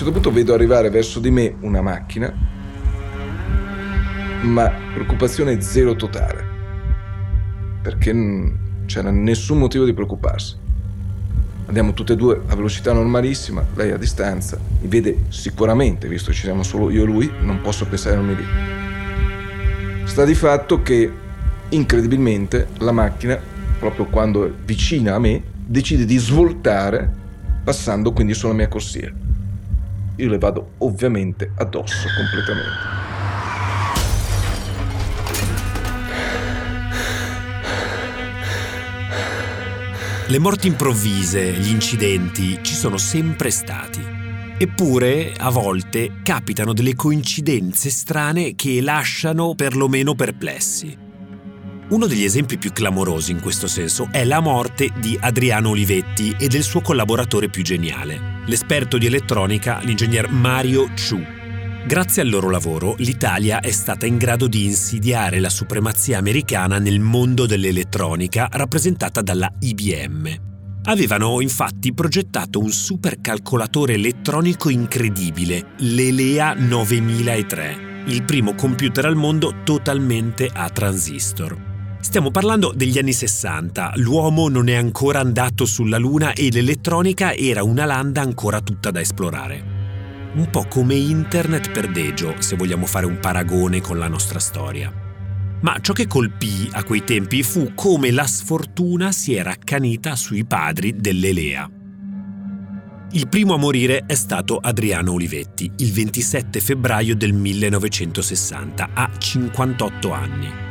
certo punto vedo arrivare verso di me una macchina, ma preoccupazione zero totale, perché non c'era nessun motivo di preoccuparsi. Andiamo tutte e due a velocità normalissima, lei a distanza, mi vede sicuramente, visto che ci siamo solo io e lui, non posso pensare non mi vede. Sta di fatto che, incredibilmente, la macchina, proprio quando è vicina a me, decide di svoltare, passando quindi sulla mia corsia. Io le vado ovviamente addosso completamente. Le morti improvvise, gli incidenti ci sono sempre stati. Eppure, a volte, capitano delle coincidenze strane che lasciano perlomeno perplessi. Uno degli esempi più clamorosi in questo senso è la morte di Adriano Olivetti e del suo collaboratore più geniale, l'esperto di elettronica, l'ingegner Mario Chu. Grazie al loro lavoro, l'Italia è stata in grado di insidiare la supremazia americana nel mondo dell'elettronica rappresentata dalla IBM. Avevano infatti progettato un supercalcolatore elettronico incredibile, l'Elea 9003, il primo computer al mondo totalmente a transistor. Stiamo parlando degli anni 60, l'uomo non è ancora andato sulla Luna e l'elettronica era una landa ancora tutta da esplorare un po' come internet per Dejo, se vogliamo fare un paragone con la nostra storia. Ma ciò che colpì a quei tempi fu come la sfortuna si era accanita sui padri dell'Elea. Il primo a morire è stato Adriano Olivetti, il 27 febbraio del 1960, a 58 anni.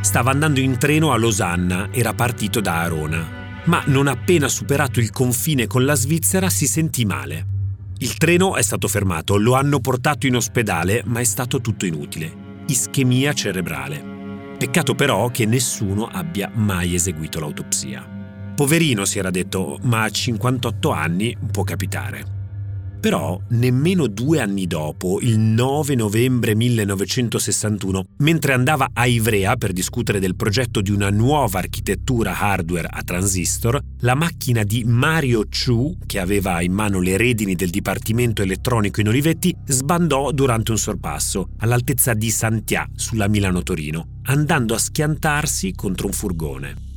Stava andando in treno a Losanna, era partito da Arona, ma non appena superato il confine con la Svizzera si sentì male. Il treno è stato fermato, lo hanno portato in ospedale, ma è stato tutto inutile. Ischemia cerebrale. Peccato però che nessuno abbia mai eseguito l'autopsia. Poverino si era detto, ma a 58 anni può capitare. Però, nemmeno due anni dopo, il 9 novembre 1961, mentre andava a Ivrea per discutere del progetto di una nuova architettura hardware a transistor, la macchina di Mario Chu, che aveva in mano le redini del Dipartimento Elettronico in Olivetti, sbandò durante un sorpasso, all'altezza di Santià, sulla Milano-Torino, andando a schiantarsi contro un furgone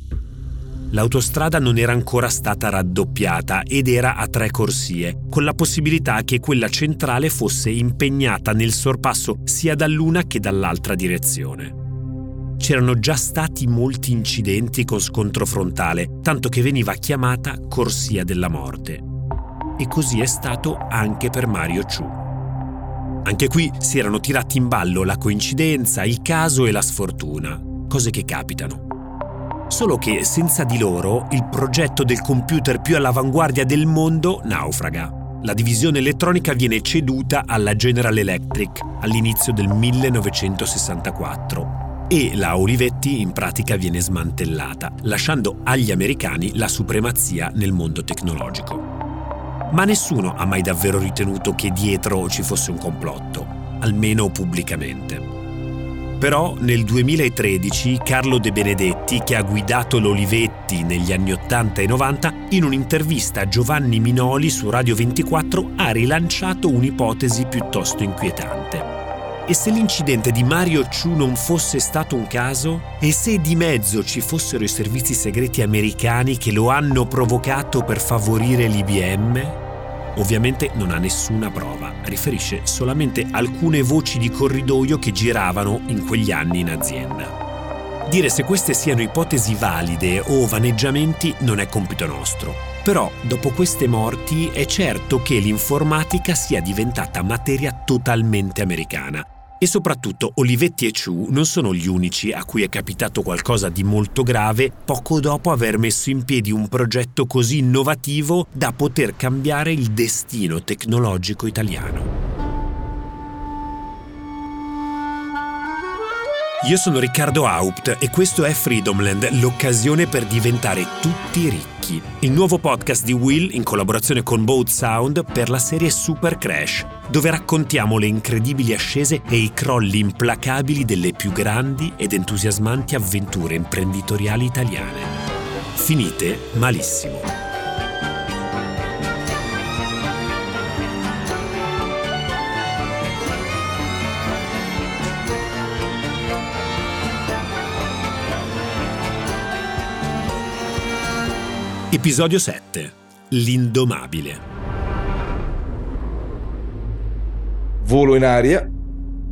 l'autostrada non era ancora stata raddoppiata ed era a tre corsie, con la possibilità che quella centrale fosse impegnata nel sorpasso sia dall'una che dall'altra direzione. C'erano già stati molti incidenti con scontro frontale, tanto che veniva chiamata corsia della morte. E così è stato anche per Mario Chu. Anche qui si erano tirati in ballo la coincidenza, il caso e la sfortuna, cose che capitano. Solo che senza di loro il progetto del computer più all'avanguardia del mondo naufraga. La divisione elettronica viene ceduta alla General Electric all'inizio del 1964 e la Olivetti in pratica viene smantellata, lasciando agli americani la supremazia nel mondo tecnologico. Ma nessuno ha mai davvero ritenuto che dietro ci fosse un complotto, almeno pubblicamente. Però nel 2013 Carlo De Benedetti, che ha guidato l'Olivetti negli anni 80 e 90, in un'intervista a Giovanni Minoli su Radio 24 ha rilanciato un'ipotesi piuttosto inquietante. E se l'incidente di Mario Chu non fosse stato un caso? E se di mezzo ci fossero i servizi segreti americani che lo hanno provocato per favorire l'IBM? Ovviamente non ha nessuna prova, riferisce solamente alcune voci di corridoio che giravano in quegli anni in azienda. Dire se queste siano ipotesi valide o vaneggiamenti non è compito nostro. Però, dopo queste morti, è certo che l'informatica sia diventata materia totalmente americana e soprattutto Olivetti e Chu non sono gli unici a cui è capitato qualcosa di molto grave poco dopo aver messo in piedi un progetto così innovativo da poter cambiare il destino tecnologico italiano. Io sono Riccardo Haupt e questo è Freedomland, l'occasione per diventare tutti ricchi. Il nuovo podcast di Will in collaborazione con Boat Sound per la serie Super Crash, dove raccontiamo le incredibili ascese e i crolli implacabili delle più grandi ed entusiasmanti avventure imprenditoriali italiane. Finite malissimo. Episodio 7. L'indomabile. Volo in aria,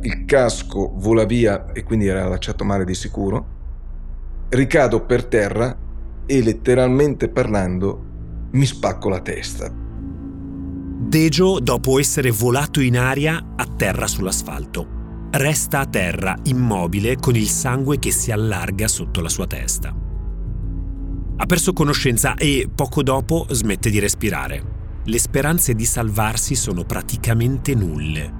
il casco vola via e quindi era lasciato male di sicuro. Ricado per terra e letteralmente parlando mi spacco la testa. Dejo, dopo essere volato in aria, atterra sull'asfalto. Resta a terra, immobile, con il sangue che si allarga sotto la sua testa. Ha perso conoscenza e poco dopo smette di respirare. Le speranze di salvarsi sono praticamente nulle.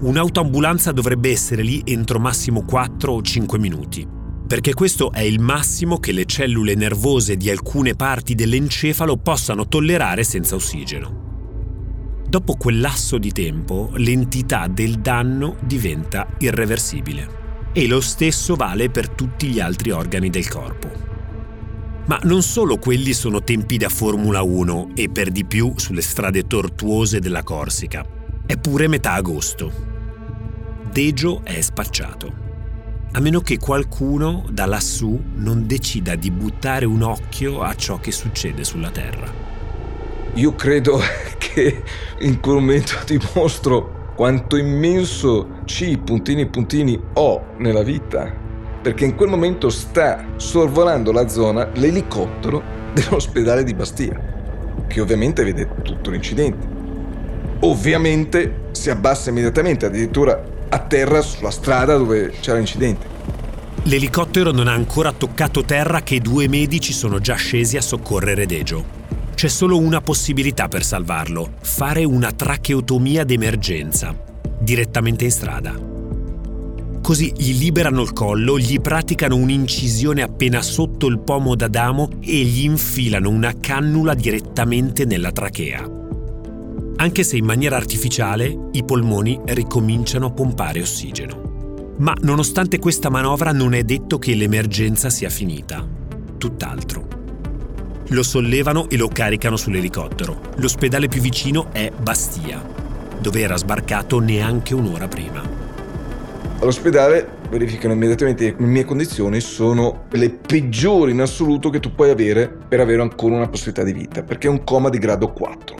Un'autoambulanza dovrebbe essere lì entro massimo 4 o 5 minuti, perché questo è il massimo che le cellule nervose di alcune parti dell'encefalo possano tollerare senza ossigeno. Dopo quel lasso di tempo, l'entità del danno diventa irreversibile. E lo stesso vale per tutti gli altri organi del corpo. Ma non solo quelli sono tempi da Formula 1 e per di più sulle strade tortuose della Corsica. È pure metà agosto. Dejo è spacciato. A meno che qualcuno da lassù non decida di buttare un occhio a ciò che succede sulla Terra. Io credo che in quel momento dimostro quanto immenso C puntini puntini ho nella vita perché in quel momento sta sorvolando la zona l'elicottero dell'ospedale di Bastia, che ovviamente vede tutto l'incidente. Ovviamente si abbassa immediatamente, addirittura a terra sulla strada dove c'era l'incidente. L'elicottero non ha ancora toccato terra che due medici sono già scesi a soccorrere Dejo. C'è solo una possibilità per salvarlo, fare una tracheotomia d'emergenza, direttamente in strada. Così gli liberano il collo, gli praticano un'incisione appena sotto il pomo d'Adamo e gli infilano una cannula direttamente nella trachea. Anche se in maniera artificiale i polmoni ricominciano a pompare ossigeno. Ma nonostante questa manovra non è detto che l'emergenza sia finita. Tutt'altro. Lo sollevano e lo caricano sull'elicottero. L'ospedale più vicino è Bastia, dove era sbarcato neanche un'ora prima. All'ospedale verificano immediatamente le mie condizioni sono le peggiori in assoluto che tu puoi avere per avere ancora una possibilità di vita, perché è un coma di grado 4.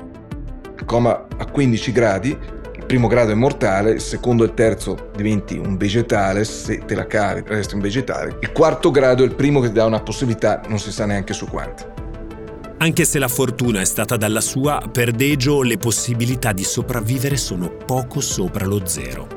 Il coma a 15 gradi, il primo grado è mortale, il secondo e il terzo diventi un vegetale, se te la cavi resti un vegetale. Il quarto grado è il primo che ti dà una possibilità, non si sa neanche su quanti. Anche se la fortuna è stata dalla sua, per Dejo le possibilità di sopravvivere sono poco sopra lo zero.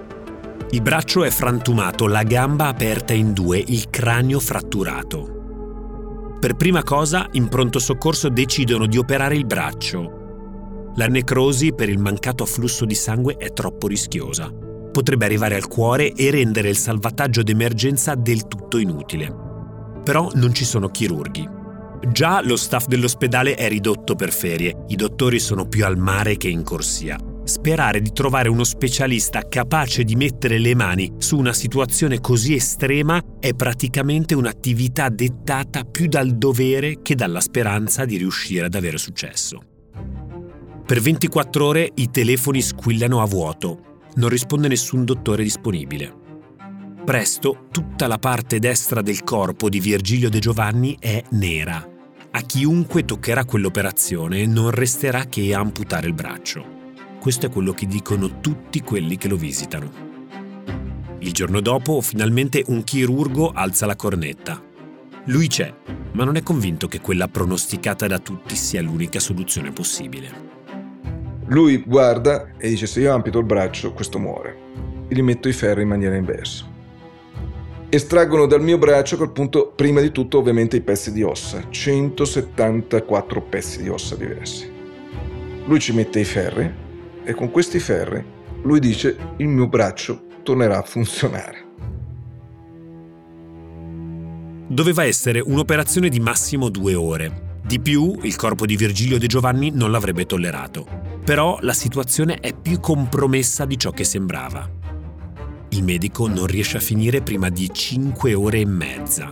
Il braccio è frantumato, la gamba aperta in due, il cranio fratturato. Per prima cosa, in pronto soccorso decidono di operare il braccio. La necrosi per il mancato afflusso di sangue è troppo rischiosa. Potrebbe arrivare al cuore e rendere il salvataggio d'emergenza del tutto inutile. Però non ci sono chirurghi. Già lo staff dell'ospedale è ridotto per ferie, i dottori sono più al mare che in corsia sperare di trovare uno specialista capace di mettere le mani su una situazione così estrema è praticamente un'attività dettata più dal dovere che dalla speranza di riuscire ad avere successo. Per 24 ore i telefoni squillano a vuoto, non risponde nessun dottore disponibile. Presto tutta la parte destra del corpo di Virgilio De Giovanni è nera. A chiunque toccherà quell'operazione non resterà che amputare il braccio. Questo è quello che dicono tutti quelli che lo visitano. Il giorno dopo, finalmente un chirurgo alza la cornetta. Lui c'è, ma non è convinto che quella pronosticata da tutti sia l'unica soluzione possibile. Lui guarda e dice se io ampito il braccio, questo muore. E gli metto i ferri in maniera inversa. Estraggono dal mio braccio a quel punto, prima di tutto, ovviamente i pezzi di ossa. 174 pezzi di ossa diversi. Lui ci mette i ferri e con questi ferri lui dice il mio braccio tornerà a funzionare. Doveva essere un'operazione di massimo due ore. Di più, il corpo di Virgilio De Giovanni non l'avrebbe tollerato. Però la situazione è più compromessa di ciò che sembrava. Il medico non riesce a finire prima di cinque ore e mezza.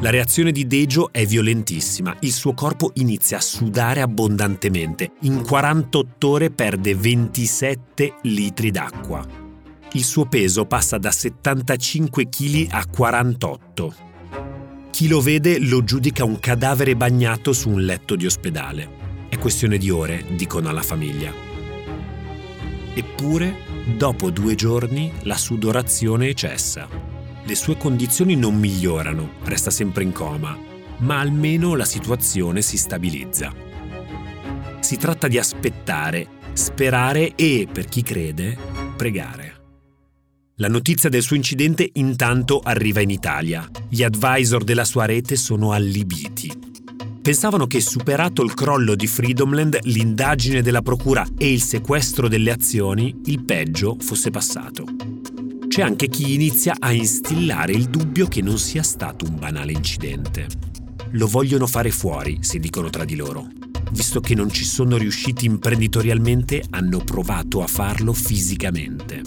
La reazione di Dejo è violentissima, il suo corpo inizia a sudare abbondantemente, in 48 ore perde 27 litri d'acqua. Il suo peso passa da 75 kg a 48. Chi lo vede lo giudica un cadavere bagnato su un letto di ospedale. È questione di ore, dicono alla famiglia. Eppure, dopo due giorni, la sudorazione cessa. Le sue condizioni non migliorano, resta sempre in coma, ma almeno la situazione si stabilizza. Si tratta di aspettare, sperare e, per chi crede, pregare. La notizia del suo incidente intanto arriva in Italia. Gli advisor della sua rete sono allibiti. Pensavano che superato il crollo di Freedomland, l'indagine della procura e il sequestro delle azioni, il peggio fosse passato. C'è anche chi inizia a instillare il dubbio che non sia stato un banale incidente. Lo vogliono fare fuori, si dicono tra di loro. Visto che non ci sono riusciti imprenditorialmente, hanno provato a farlo fisicamente.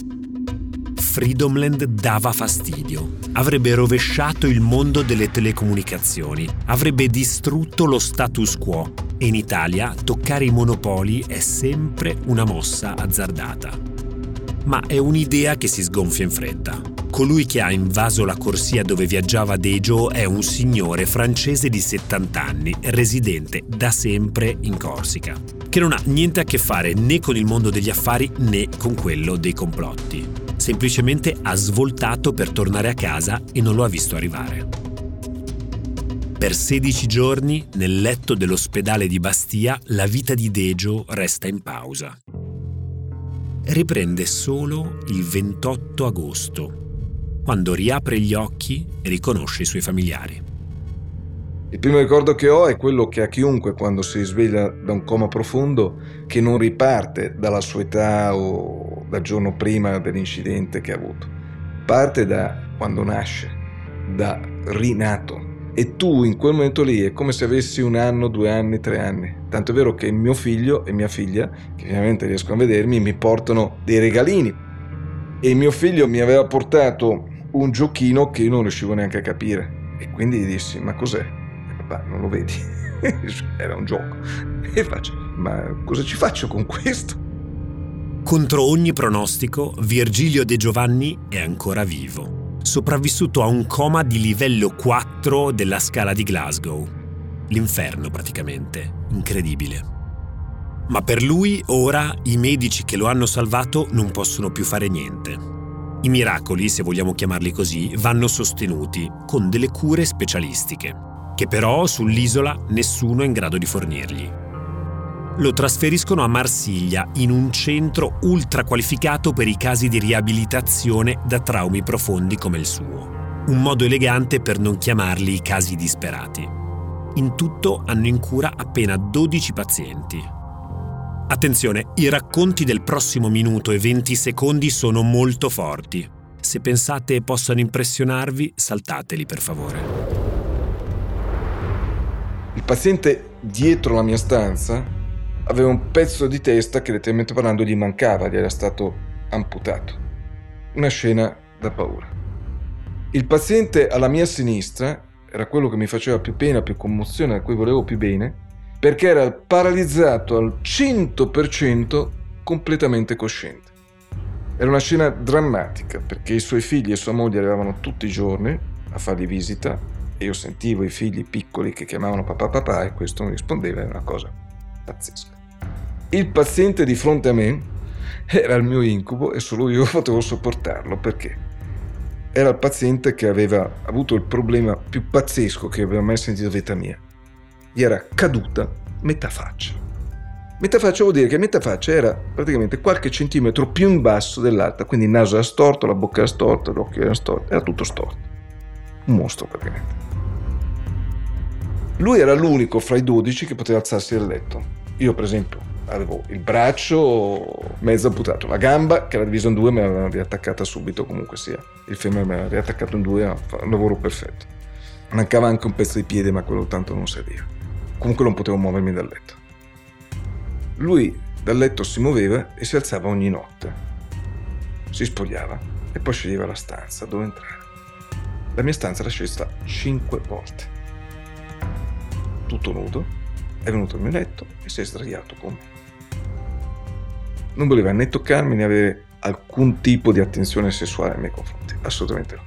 Freedomland dava fastidio. Avrebbe rovesciato il mondo delle telecomunicazioni, avrebbe distrutto lo status quo in Italia toccare i monopoli è sempre una mossa azzardata. Ma è un'idea che si sgonfia in fretta. Colui che ha invaso la corsia dove viaggiava Dejo è un signore francese di 70 anni, residente da sempre in Corsica, che non ha niente a che fare né con il mondo degli affari né con quello dei complotti semplicemente ha svoltato per tornare a casa e non lo ha visto arrivare. Per 16 giorni, nel letto dell'ospedale di Bastia, la vita di Dejo resta in pausa. Riprende solo il 28 agosto, quando riapre gli occhi e riconosce i suoi familiari. Il primo ricordo che ho è quello che a chiunque quando si sveglia da un coma profondo, che non riparte dalla sua età o dal giorno prima dell'incidente che ha avuto, parte da quando nasce, da rinato. E tu in quel momento lì è come se avessi un anno, due anni, tre anni. Tanto è vero che mio figlio e mia figlia, che ovviamente riescono a vedermi, mi portano dei regalini. E mio figlio mi aveva portato un giochino che io non riuscivo neanche a capire. E quindi gli dissi, ma cos'è? papà, non lo vedi? Era un gioco. E faccio, ma cosa ci faccio con questo? Contro ogni pronostico, Virgilio De Giovanni è ancora vivo, sopravvissuto a un coma di livello 4 della scala di Glasgow. L'inferno praticamente, incredibile. Ma per lui ora i medici che lo hanno salvato non possono più fare niente. I miracoli, se vogliamo chiamarli così, vanno sostenuti con delle cure specialistiche che però sull'isola nessuno è in grado di fornirgli. Lo trasferiscono a Marsiglia, in un centro ultra qualificato per i casi di riabilitazione da traumi profondi come il suo. Un modo elegante per non chiamarli i casi disperati. In tutto hanno in cura appena 12 pazienti. Attenzione, i racconti del prossimo minuto e 20 secondi sono molto forti. Se pensate possano impressionarvi, saltateli per favore. Il paziente dietro la mia stanza aveva un pezzo di testa che letteralmente parlando gli mancava, gli era stato amputato. Una scena da paura. Il paziente alla mia sinistra era quello che mi faceva più pena, più commozione, a cui volevo più bene, perché era paralizzato al 100% completamente cosciente. Era una scena drammatica perché i suoi figli e sua moglie arrivavano tutti i giorni a fargli visita e io sentivo i figli piccoli che chiamavano papà papà e questo non rispondeva, è una cosa pazzesca. Il paziente di fronte a me era il mio incubo e solo io potevo sopportarlo perché era il paziente che aveva avuto il problema più pazzesco che aveva mai sentito in vita mia. Gli era caduta metà faccia. Metà faccia vuol dire che metà faccia era praticamente qualche centimetro più in basso dell'altra, quindi il naso era storto, la bocca era storta, l'occhio era storto, era tutto storto. Un mostro praticamente. Lui era l'unico fra i dodici che poteva alzarsi dal letto. Io, per esempio, avevo il braccio mezzo amputato, la gamba che era divisa in due me l'avevano riattaccata subito comunque sia. Il femore me l'aveva riattaccato in due, un lavoro perfetto. Mancava anche un pezzo di piede, ma quello tanto non serviva. Comunque non potevo muovermi dal letto. Lui dal letto si muoveva e si alzava ogni notte. Si spogliava e poi sceglieva la stanza dove entrare. La mia stanza era scesa cinque volte tutto nudo, è venuto al mio letto e si è sdraiato con me. Non voleva né toccarmi né avere alcun tipo di attenzione sessuale nei miei confronti, assolutamente no.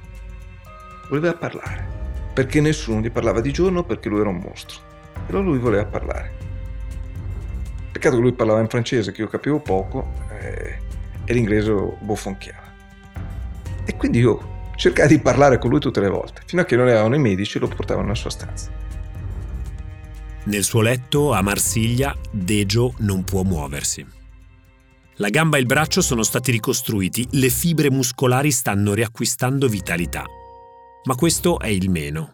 Voleva parlare. perché nessuno gli parlava di giorno perché lui era un mostro. Allora lui voleva parlare. Peccato che lui parlava in francese, che io capivo poco, eh, e l'inglese bofonchiava. E quindi io cercai di parlare con lui tutte le volte, fino a che non avevano i medici e lo portavano nella sua stanza. Nel suo letto a Marsiglia, Dejo non può muoversi. La gamba e il braccio sono stati ricostruiti, le fibre muscolari stanno riacquistando vitalità. Ma questo è il meno.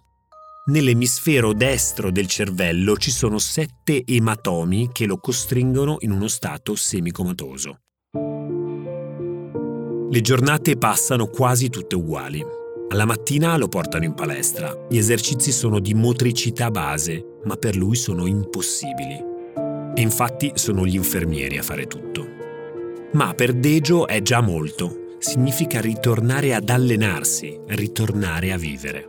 Nell'emisfero destro del cervello ci sono sette ematomi che lo costringono in uno stato semicomatoso. Le giornate passano quasi tutte uguali. Alla mattina lo portano in palestra. Gli esercizi sono di motricità base, ma per lui sono impossibili. E infatti sono gli infermieri a fare tutto. Ma per Dejo è già molto. Significa ritornare ad allenarsi, ritornare a vivere.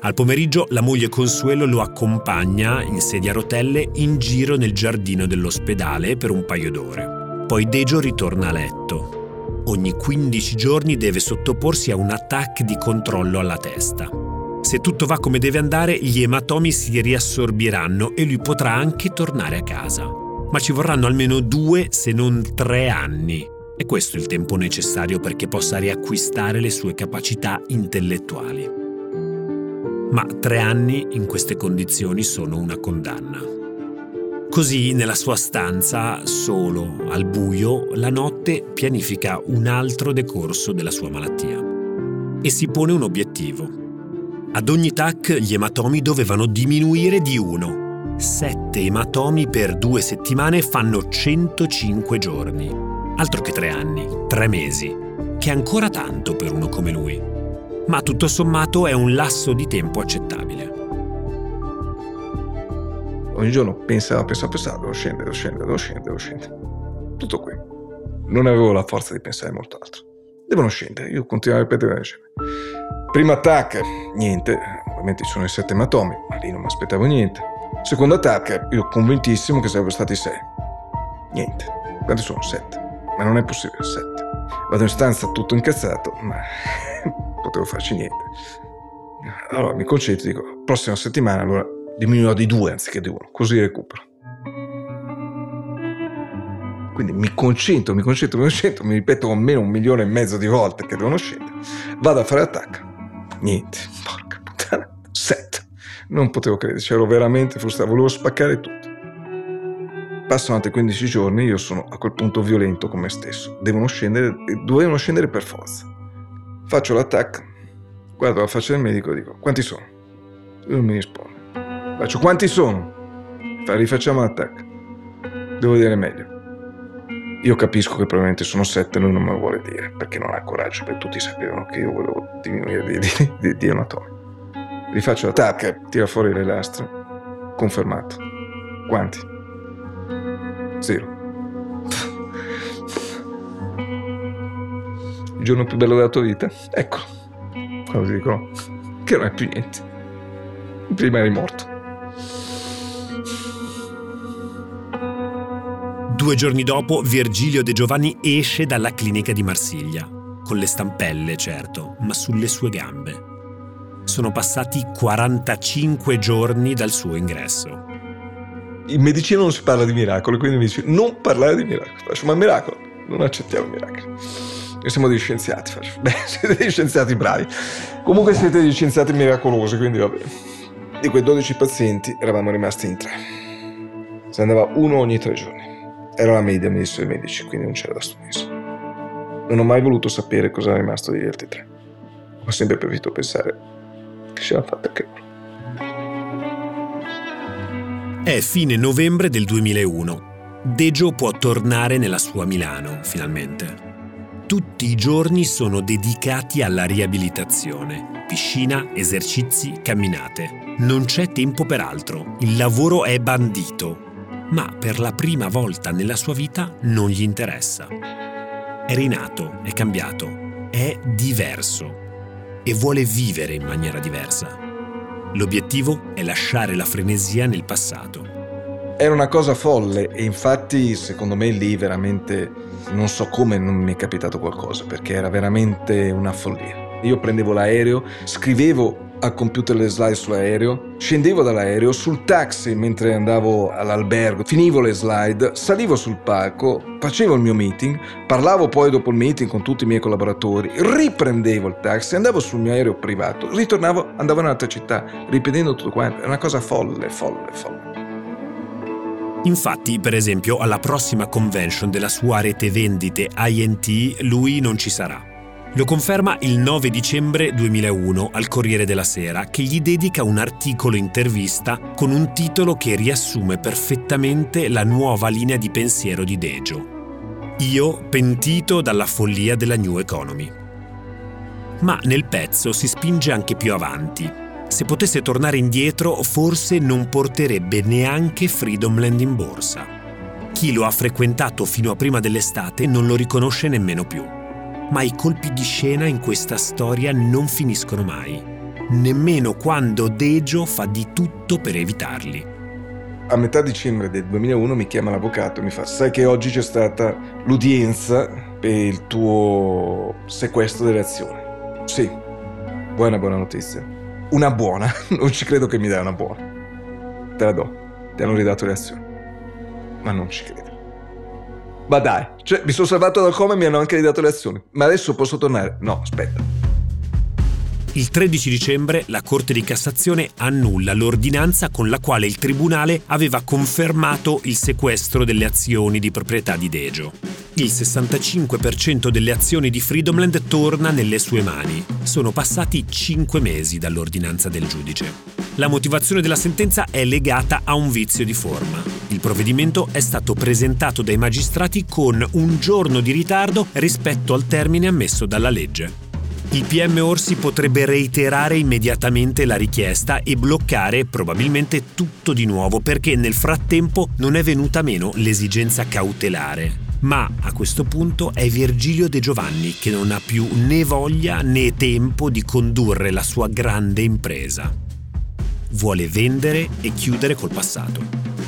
Al pomeriggio la moglie Consuelo lo accompagna in sedia a rotelle in giro nel giardino dell'ospedale per un paio d'ore. Poi Dejo ritorna a letto. Ogni 15 giorni deve sottoporsi a un attacco di controllo alla testa. Se tutto va come deve andare, gli ematomi si riassorbiranno e lui potrà anche tornare a casa ma ci vorranno almeno due se non tre anni. E questo è il tempo necessario perché possa riacquistare le sue capacità intellettuali. Ma tre anni in queste condizioni sono una condanna. Così, nella sua stanza, solo, al buio, la notte pianifica un altro decorso della sua malattia. E si pone un obiettivo. Ad ogni TAC gli ematomi dovevano diminuire di uno 7 ematomi per due settimane fanno 105 giorni. Altro che tre anni, tre mesi, che è ancora tanto per uno come lui. Ma tutto sommato è un lasso di tempo accettabile. Ogni giorno pensavo, pensavo, pensavo, devo scendere, devo scendere, devo scendere, devo scendere. Tutto qui. Non avevo la forza di pensare molto altro. Devono scendere, io continuavo a ripetere, scendere. Primo attacco, niente, ovviamente ci sono i sette ematomi, ma lì non mi aspettavo niente. Secondo attacco, io convintissimo che sarebbero stati sei. Niente. Quanti sono? Sette. Ma non è possibile, sette. Vado in stanza tutto incazzato, ma potevo farci niente. Allora mi concentro e dico, prossima settimana allora diminuirò di due anziché di uno, così recupero. Quindi mi concentro, mi concentro, mi concentro, mi ripeto almeno un milione e mezzo di volte che devono scendere. Vado a fare attacco. Niente. Porca puttana. Sette. Non potevo crederci, ero veramente frustrato, volevo spaccare tutto. Passano altri 15 giorni, io sono a quel punto violento con me stesso. Devono scendere, dovevano scendere per forza. Faccio l'attacco, guardo la faccia del medico e dico, quanti sono? Lui mi risponde. Faccio, quanti sono? Fa, rifacciamo l'attacco. Devo dire meglio. Io capisco che probabilmente sono sette, lui non me lo vuole dire, perché non ha coraggio, perché tutti sapevano che io volevo diminuire di, di, di, di anatomi. Rifaccio la tacca, tira fuori le lastre. Confermato. Quanti? Zero. Il giorno più bello della tua vita? Eccolo. Quando ti dicono che non è più niente. Prima eri morto. Due giorni dopo, Virgilio De Giovanni esce dalla clinica di Marsiglia, con le stampelle, certo, ma sulle sue gambe sono passati 45 giorni dal suo ingresso. In medicina non si parla di miracoli, quindi mi dice non parlare di miracoli. Faccio, ma miracolo? Non accettiamo miracoli. Noi siamo degli scienziati, faccio. Beh, siete degli scienziati bravi. Comunque siete degli scienziati miracolosi, quindi va bene. Di quei 12 pazienti eravamo rimasti in tre. Se andava uno ogni tre giorni. Era la media, mi dissero i medici, quindi non c'era da studioso. Non ho mai voluto sapere cosa era rimasto degli altri tre. Ho sempre preferito pensare che ce l'ha fatta anche loro. È fine novembre del 2001. Dejo può tornare nella sua Milano, finalmente. Tutti i giorni sono dedicati alla riabilitazione. Piscina, esercizi, camminate. Non c'è tempo per altro. Il lavoro è bandito. Ma per la prima volta nella sua vita non gli interessa. È rinato, è cambiato, è diverso e vuole vivere in maniera diversa. L'obiettivo è lasciare la frenesia nel passato. Era una cosa folle e infatti secondo me lì veramente non so come non mi è capitato qualcosa perché era veramente una follia. Io prendevo l'aereo, scrivevo al computer le slide sull'aereo, scendevo dall'aereo, sul taxi mentre andavo all'albergo, finivo le slide, salivo sul palco, facevo il mio meeting, parlavo poi dopo il meeting con tutti i miei collaboratori, riprendevo il taxi, andavo sul mio aereo privato, ritornavo, andavo in un'altra città, ripetendo tutto quanto. È una cosa folle, folle, folle. Infatti, per esempio, alla prossima convention della sua rete vendite INT lui non ci sarà. Lo conferma il 9 dicembre 2001 al Corriere della Sera, che gli dedica un articolo intervista con un titolo che riassume perfettamente la nuova linea di pensiero di Dejo. Io pentito dalla follia della New Economy. Ma nel pezzo si spinge anche più avanti se potesse tornare indietro forse non porterebbe neanche Freedomland in borsa. Chi lo ha frequentato fino a prima dell'estate non lo riconosce nemmeno più. Ma i colpi di scena in questa storia non finiscono mai, nemmeno quando Dejo fa di tutto per evitarli. A metà dicembre del 2001 mi chiama l'avvocato e mi fa: Sai che oggi c'è stata l'udienza per il tuo sequestro delle azioni? Sì, buona buona notizia una buona. Non ci credo che mi dai una buona. Te la do. Ti hanno ridato le azioni. Ma non ci credo. Ma dai, cioè mi sono salvato dal coma e mi hanno anche ridato le azioni. Ma adesso posso tornare? No, aspetta. Il 13 dicembre la Corte di Cassazione annulla l'ordinanza con la quale il Tribunale aveva confermato il sequestro delle azioni di proprietà di Dejo. Il 65% delle azioni di Freedomland torna nelle sue mani. Sono passati 5 mesi dall'ordinanza del giudice. La motivazione della sentenza è legata a un vizio di forma. Il provvedimento è stato presentato dai magistrati con un giorno di ritardo rispetto al termine ammesso dalla legge il PM Orsi potrebbe reiterare immediatamente la richiesta e bloccare probabilmente tutto di nuovo perché nel frattempo non è venuta meno l'esigenza cautelare. Ma a questo punto è Virgilio De Giovanni che non ha più né voglia né tempo di condurre la sua grande impresa. Vuole vendere e chiudere col passato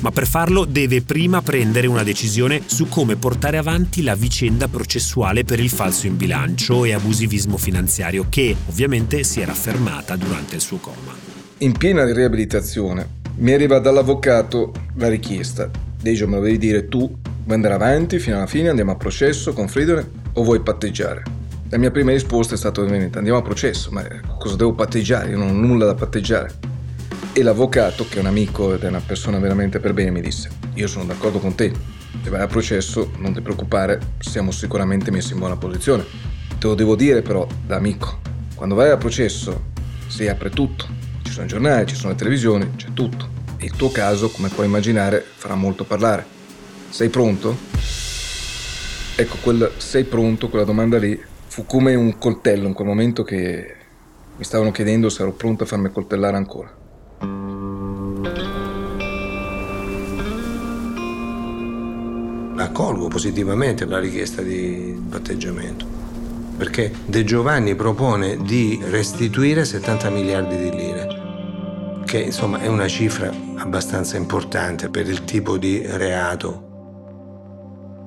ma per farlo deve prima prendere una decisione su come portare avanti la vicenda processuale per il falso in bilancio e abusivismo finanziario che ovviamente si era fermata durante il suo coma. In piena riabilitazione mi arriva dall'avvocato la richiesta. Dejo me lo devi dire tu, vuoi andare avanti fino alla fine, andiamo a processo con Friedrich o vuoi patteggiare? La mia prima risposta è stata ovviamente andiamo a processo, ma cosa devo patteggiare? Io non ho nulla da patteggiare. E l'avvocato, che è un amico ed è una persona veramente per bene, mi disse, io sono d'accordo con te, se vai a processo non ti preoccupare, siamo sicuramente messi in buona posizione. Te lo devo dire però da amico, quando vai a processo si apre tutto, ci sono i giornali, ci sono le televisioni, c'è tutto. E il tuo caso, come puoi immaginare, farà molto parlare. Sei pronto? Ecco, quel sei pronto, quella domanda lì, fu come un coltello in quel momento che mi stavano chiedendo se ero pronto a farmi coltellare ancora. Accolgo positivamente la richiesta di patteggiamento, perché De Giovanni propone di restituire 70 miliardi di lire, che insomma è una cifra abbastanza importante per il tipo di reato.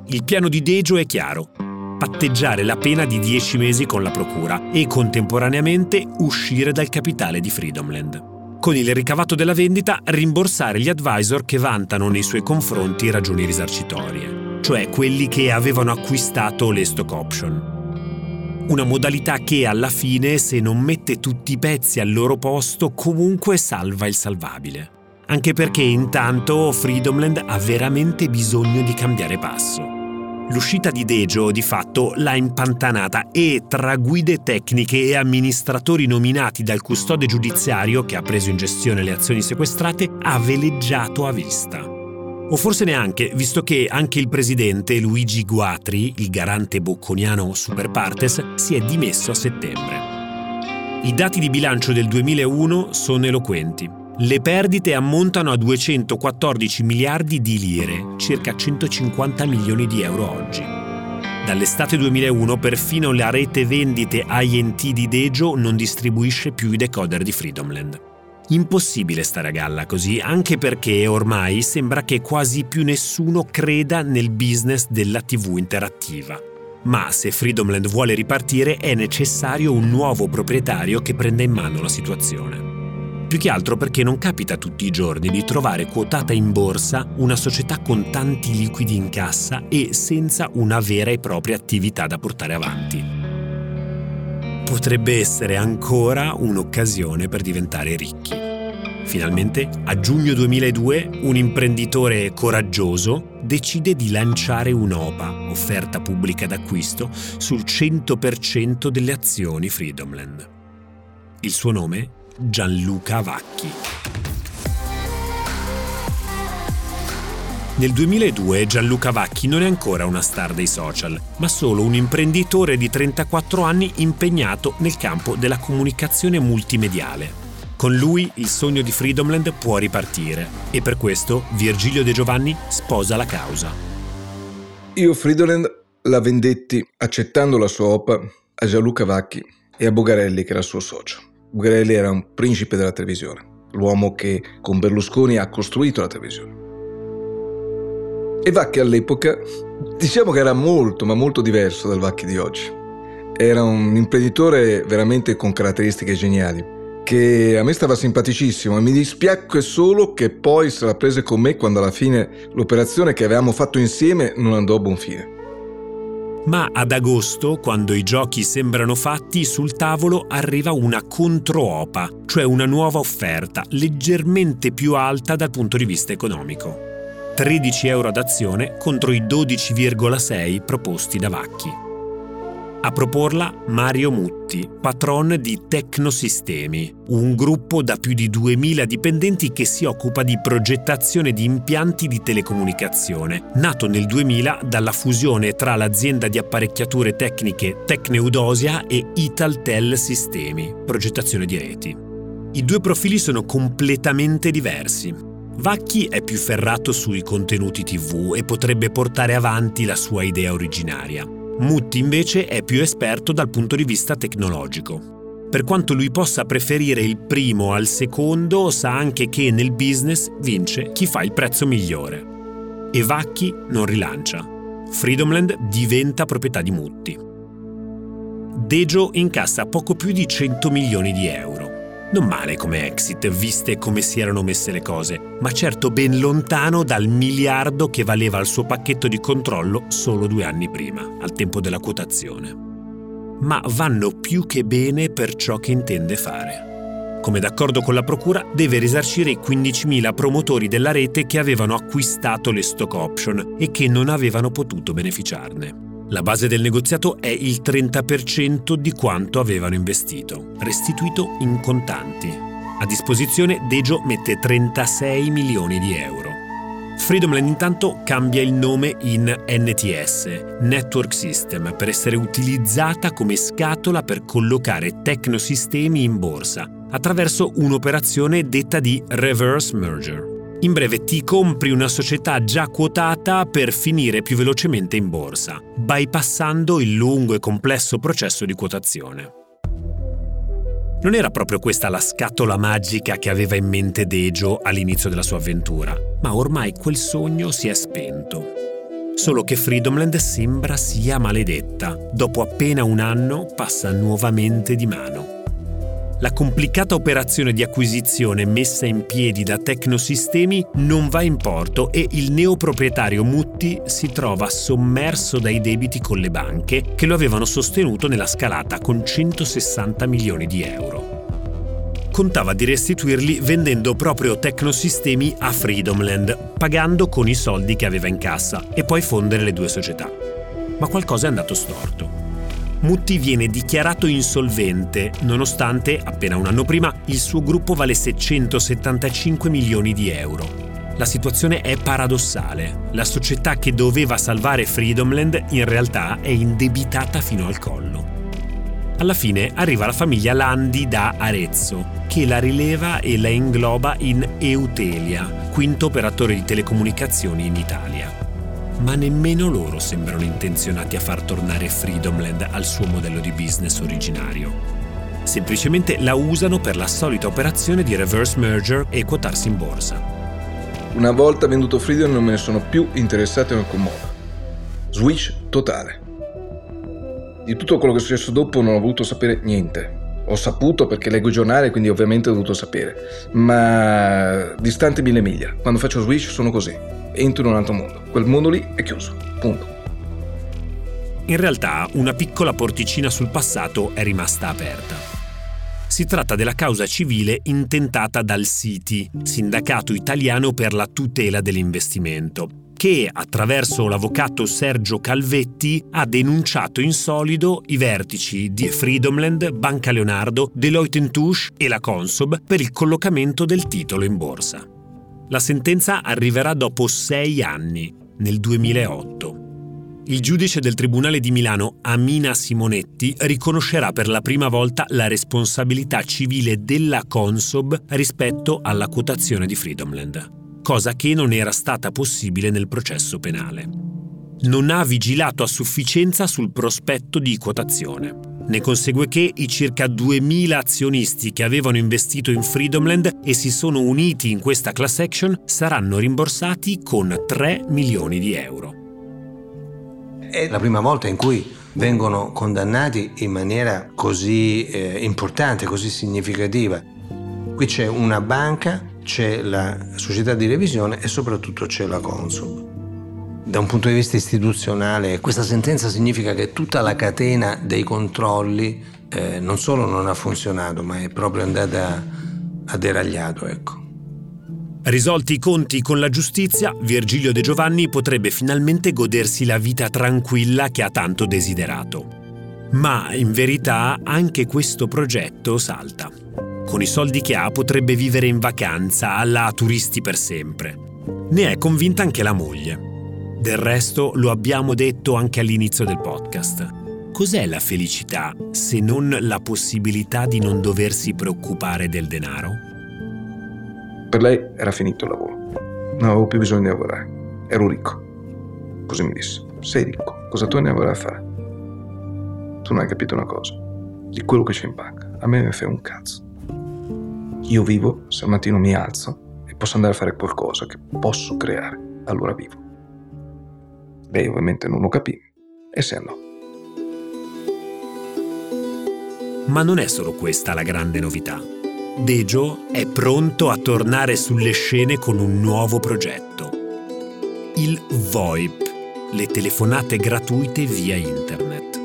Il piano di Dejo è chiaro. Patteggiare la pena di 10 mesi con la procura e contemporaneamente uscire dal capitale di Freedomland con il ricavato della vendita rimborsare gli advisor che vantano nei suoi confronti ragioni risarcitorie cioè quelli che avevano acquistato le stock option. Una modalità che alla fine, se non mette tutti i pezzi al loro posto, comunque salva il salvabile. Anche perché intanto Freedomland ha veramente bisogno di cambiare passo. L'uscita di Dejo di fatto l'ha impantanata e tra guide tecniche e amministratori nominati dal custode giudiziario che ha preso in gestione le azioni sequestrate ha veleggiato a vista. O forse neanche, visto che anche il presidente Luigi Guatri, il garante bocconiano super partes, si è dimesso a settembre. I dati di bilancio del 2001 sono eloquenti. Le perdite ammontano a 214 miliardi di lire, circa 150 milioni di euro oggi. Dall'estate 2001 perfino la rete vendite INT di Dejo non distribuisce più i decoder di Freedomland. Impossibile stare a galla così, anche perché ormai sembra che quasi più nessuno creda nel business della TV interattiva. Ma se Freedomland vuole ripartire è necessario un nuovo proprietario che prenda in mano la situazione. Più che altro perché non capita tutti i giorni di trovare quotata in borsa una società con tanti liquidi in cassa e senza una vera e propria attività da portare avanti. Potrebbe essere ancora un'occasione per diventare ricchi. Finalmente, a giugno 2002, un imprenditore coraggioso decide di lanciare un'OPA, offerta pubblica d'acquisto, sul 100% delle azioni Freedomland. Il suo nome? Gianluca Vacchi. Nel 2002 Gianluca Vacchi non è ancora una star dei social, ma solo un imprenditore di 34 anni impegnato nel campo della comunicazione multimediale. Con lui il sogno di Freedomland può ripartire e per questo Virgilio De Giovanni sposa la causa. Io Freedomland la vendetti accettando la sua OPA a Gianluca Vacchi e a Bogarelli che era suo socio. Bugarelli era un principe della televisione, l'uomo che con Berlusconi ha costruito la televisione. E Vacchi all'epoca, diciamo che era molto, ma molto diverso dal Vacchi di oggi. Era un imprenditore veramente con caratteristiche geniali, che a me stava simpaticissimo e mi dispiacque solo che poi se la prese con me quando alla fine l'operazione che avevamo fatto insieme non andò a buon fine. Ma ad agosto, quando i giochi sembrano fatti, sul tavolo arriva una controopa, cioè una nuova offerta leggermente più alta dal punto di vista economico. 13 euro ad azione contro i 12,6 proposti da Vacchi. A proporla Mario Mutti, patron di Tecnosistemi, un gruppo da più di 2000 dipendenti che si occupa di progettazione di impianti di telecomunicazione, nato nel 2000 dalla fusione tra l'azienda di apparecchiature tecniche Tecneudosia e Italtel Sistemi, progettazione di reti. I due profili sono completamente diversi. Vacchi è più ferrato sui contenuti TV e potrebbe portare avanti la sua idea originaria. Mutti invece è più esperto dal punto di vista tecnologico. Per quanto lui possa preferire il primo al secondo, sa anche che nel business vince chi fa il prezzo migliore. E Vacchi non rilancia. Freedomland diventa proprietà di Mutti. Dejo incassa poco più di 100 milioni di euro. Non male come exit, viste come si erano messe le cose, ma certo ben lontano dal miliardo che valeva il suo pacchetto di controllo solo due anni prima, al tempo della quotazione. Ma vanno più che bene per ciò che intende fare. Come d'accordo con la Procura, deve risarcire i 15.000 promotori della rete che avevano acquistato le stock option e che non avevano potuto beneficiarne. La base del negoziato è il 30% di quanto avevano investito, restituito in contanti. A disposizione Dejo mette 36 milioni di euro. Freedomland intanto cambia il nome in NTS, Network System, per essere utilizzata come scatola per collocare tecnosistemi in borsa, attraverso un'operazione detta di reverse merger. In breve ti compri una società già quotata per finire più velocemente in borsa, bypassando il lungo e complesso processo di quotazione. Non era proprio questa la scatola magica che aveva in mente Dejo all'inizio della sua avventura, ma ormai quel sogno si è spento. Solo che Freedomland sembra sia maledetta. Dopo appena un anno passa nuovamente di mano. La complicata operazione di acquisizione messa in piedi da Tecnosistemi non va in porto e il neoproprietario Mutti si trova sommerso dai debiti con le banche che lo avevano sostenuto nella scalata con 160 milioni di euro. Contava di restituirli vendendo proprio Tecnosistemi a Freedomland, pagando con i soldi che aveva in cassa e poi fondere le due società. Ma qualcosa è andato storto. Mutti viene dichiarato insolvente, nonostante, appena un anno prima, il suo gruppo valesse 175 milioni di euro. La situazione è paradossale. La società che doveva salvare Freedomland in realtà è indebitata fino al collo. Alla fine arriva la famiglia Landi da Arezzo, che la rileva e la ingloba in Eutelia, quinto operatore di telecomunicazioni in Italia ma nemmeno loro sembrano intenzionati a far tornare Freedomland al suo modello di business originario. Semplicemente la usano per la solita operazione di reverse merger e quotarsi in borsa. Una volta venduto Freedom non me ne sono più interessato in alcun modo. Switch totale. Di tutto quello che è successo dopo non ho voluto sapere niente. Ho saputo perché leggo il giornale, quindi ovviamente ho dovuto sapere. Ma distante mille miglia. Quando faccio switch sono così. Entro in un altro mondo. Quel mondo lì è chiuso. Punto. In realtà una piccola porticina sul passato è rimasta aperta. Si tratta della causa civile intentata dal SITI, Sindacato Italiano per la tutela dell'investimento, che, attraverso l'avvocato Sergio Calvetti, ha denunciato in solido i vertici di Freedomland, Banca Leonardo, Deloitte Touche e la Consob per il collocamento del titolo in borsa. La sentenza arriverà dopo sei anni, nel 2008. Il giudice del Tribunale di Milano, Amina Simonetti, riconoscerà per la prima volta la responsabilità civile della Consob rispetto alla quotazione di Freedomland cosa che non era stata possibile nel processo penale. Non ha vigilato a sufficienza sul prospetto di quotazione. Ne consegue che i circa 2000 azionisti che avevano investito in Freedomland e si sono uniti in questa class action saranno rimborsati con 3 milioni di euro. È la prima volta in cui vengono condannati in maniera così eh, importante, così significativa. Qui c'è una banca c'è la società di revisione e soprattutto c'è la Consob. Da un punto di vista istituzionale, questa sentenza significa che tutta la catena dei controlli eh, non solo non ha funzionato, ma è proprio andata a deragliato. Ecco. Risolti i conti con la giustizia, Virgilio De Giovanni potrebbe finalmente godersi la vita tranquilla che ha tanto desiderato. Ma in verità anche questo progetto salta. Con i soldi che ha potrebbe vivere in vacanza, alla turisti per sempre. Ne è convinta anche la moglie. Del resto lo abbiamo detto anche all'inizio del podcast. Cos'è la felicità se non la possibilità di non doversi preoccupare del denaro? Per lei era finito il lavoro. Non avevo più bisogno di lavorare. Ero ricco. Così mi disse. Sei ricco. Cosa tu ne avrai a fare? Tu non hai capito una cosa. Di quello che c'è in banca. A me me fai un cazzo. Io vivo se al mattino mi alzo e posso andare a fare qualcosa che posso creare, allora vivo. Lei ovviamente non lo capì e se andò. Ma non è solo questa la grande novità. Dejo è pronto a tornare sulle scene con un nuovo progetto. Il VoIP, le telefonate gratuite via internet.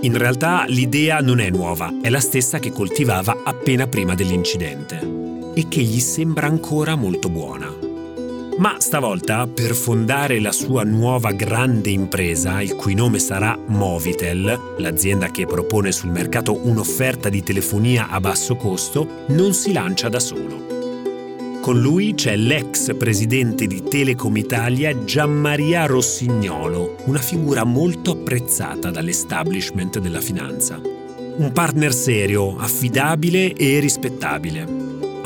In realtà l'idea non è nuova, è la stessa che coltivava appena prima dell'incidente e che gli sembra ancora molto buona. Ma stavolta, per fondare la sua nuova grande impresa, il cui nome sarà Movitel, l'azienda che propone sul mercato un'offerta di telefonia a basso costo, non si lancia da solo. Con lui c'è l'ex presidente di Telecom Italia Gianmaria Rossignolo, una figura molto apprezzata dall'establishment della finanza. Un partner serio, affidabile e rispettabile.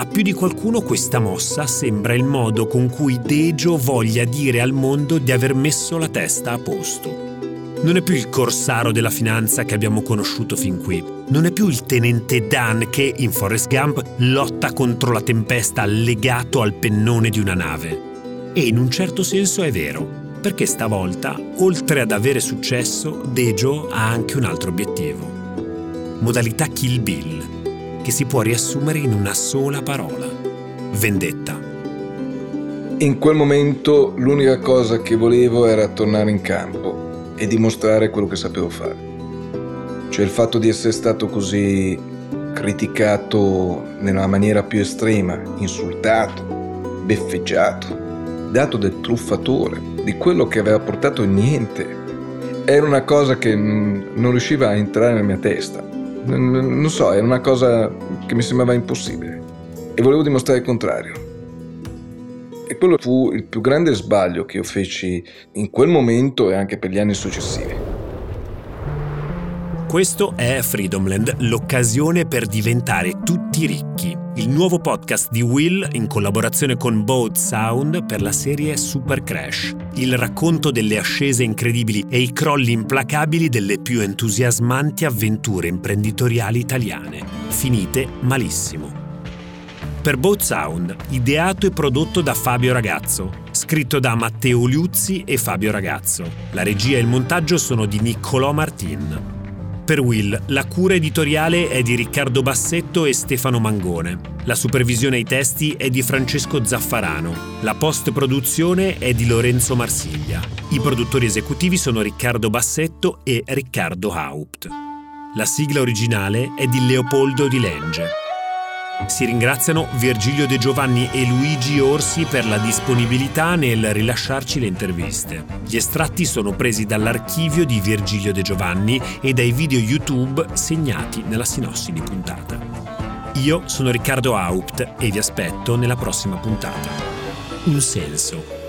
A più di qualcuno questa mossa sembra il modo con cui Dejo voglia dire al mondo di aver messo la testa a posto. Non è più il corsaro della finanza che abbiamo conosciuto fin qui. Non è più il tenente Dan che, in Forrest Gump, lotta contro la tempesta legato al pennone di una nave. E in un certo senso è vero, perché stavolta, oltre ad avere successo, Dejo ha anche un altro obiettivo. Modalità Kill Bill, che si può riassumere in una sola parola. Vendetta. In quel momento l'unica cosa che volevo era tornare in campo e dimostrare quello che sapevo fare. Cioè il fatto di essere stato così criticato nella maniera più estrema, insultato, beffeggiato, dato del truffatore, di quello che aveva portato niente, era una cosa che non riusciva a entrare nella mia testa. Non so, era una cosa che mi sembrava impossibile. E volevo dimostrare il contrario. E quello fu il più grande sbaglio che io feci in quel momento e anche per gli anni successivi. Questo è Freedomland, l'occasione per diventare tutti ricchi. Il nuovo podcast di Will in collaborazione con Boat Sound per la serie Super Crash. Il racconto delle ascese incredibili e i crolli implacabili delle più entusiasmanti avventure imprenditoriali italiane, finite malissimo per Boat Sound, ideato e prodotto da Fabio Ragazzo, scritto da Matteo Liuzzi e Fabio Ragazzo. La regia e il montaggio sono di Niccolò Martin. Per Will, la cura editoriale è di Riccardo Bassetto e Stefano Mangone. La supervisione ai testi è di Francesco Zaffarano. La post-produzione è di Lorenzo Marsiglia. I produttori esecutivi sono Riccardo Bassetto e Riccardo Haupt. La sigla originale è di Leopoldo Di Lenge. Si ringraziano Virgilio De Giovanni e Luigi Orsi per la disponibilità nel rilasciarci le interviste. Gli estratti sono presi dall'archivio di Virgilio De Giovanni e dai video YouTube segnati nella sinossi di puntata. Io sono Riccardo Haupt e vi aspetto nella prossima puntata. Un senso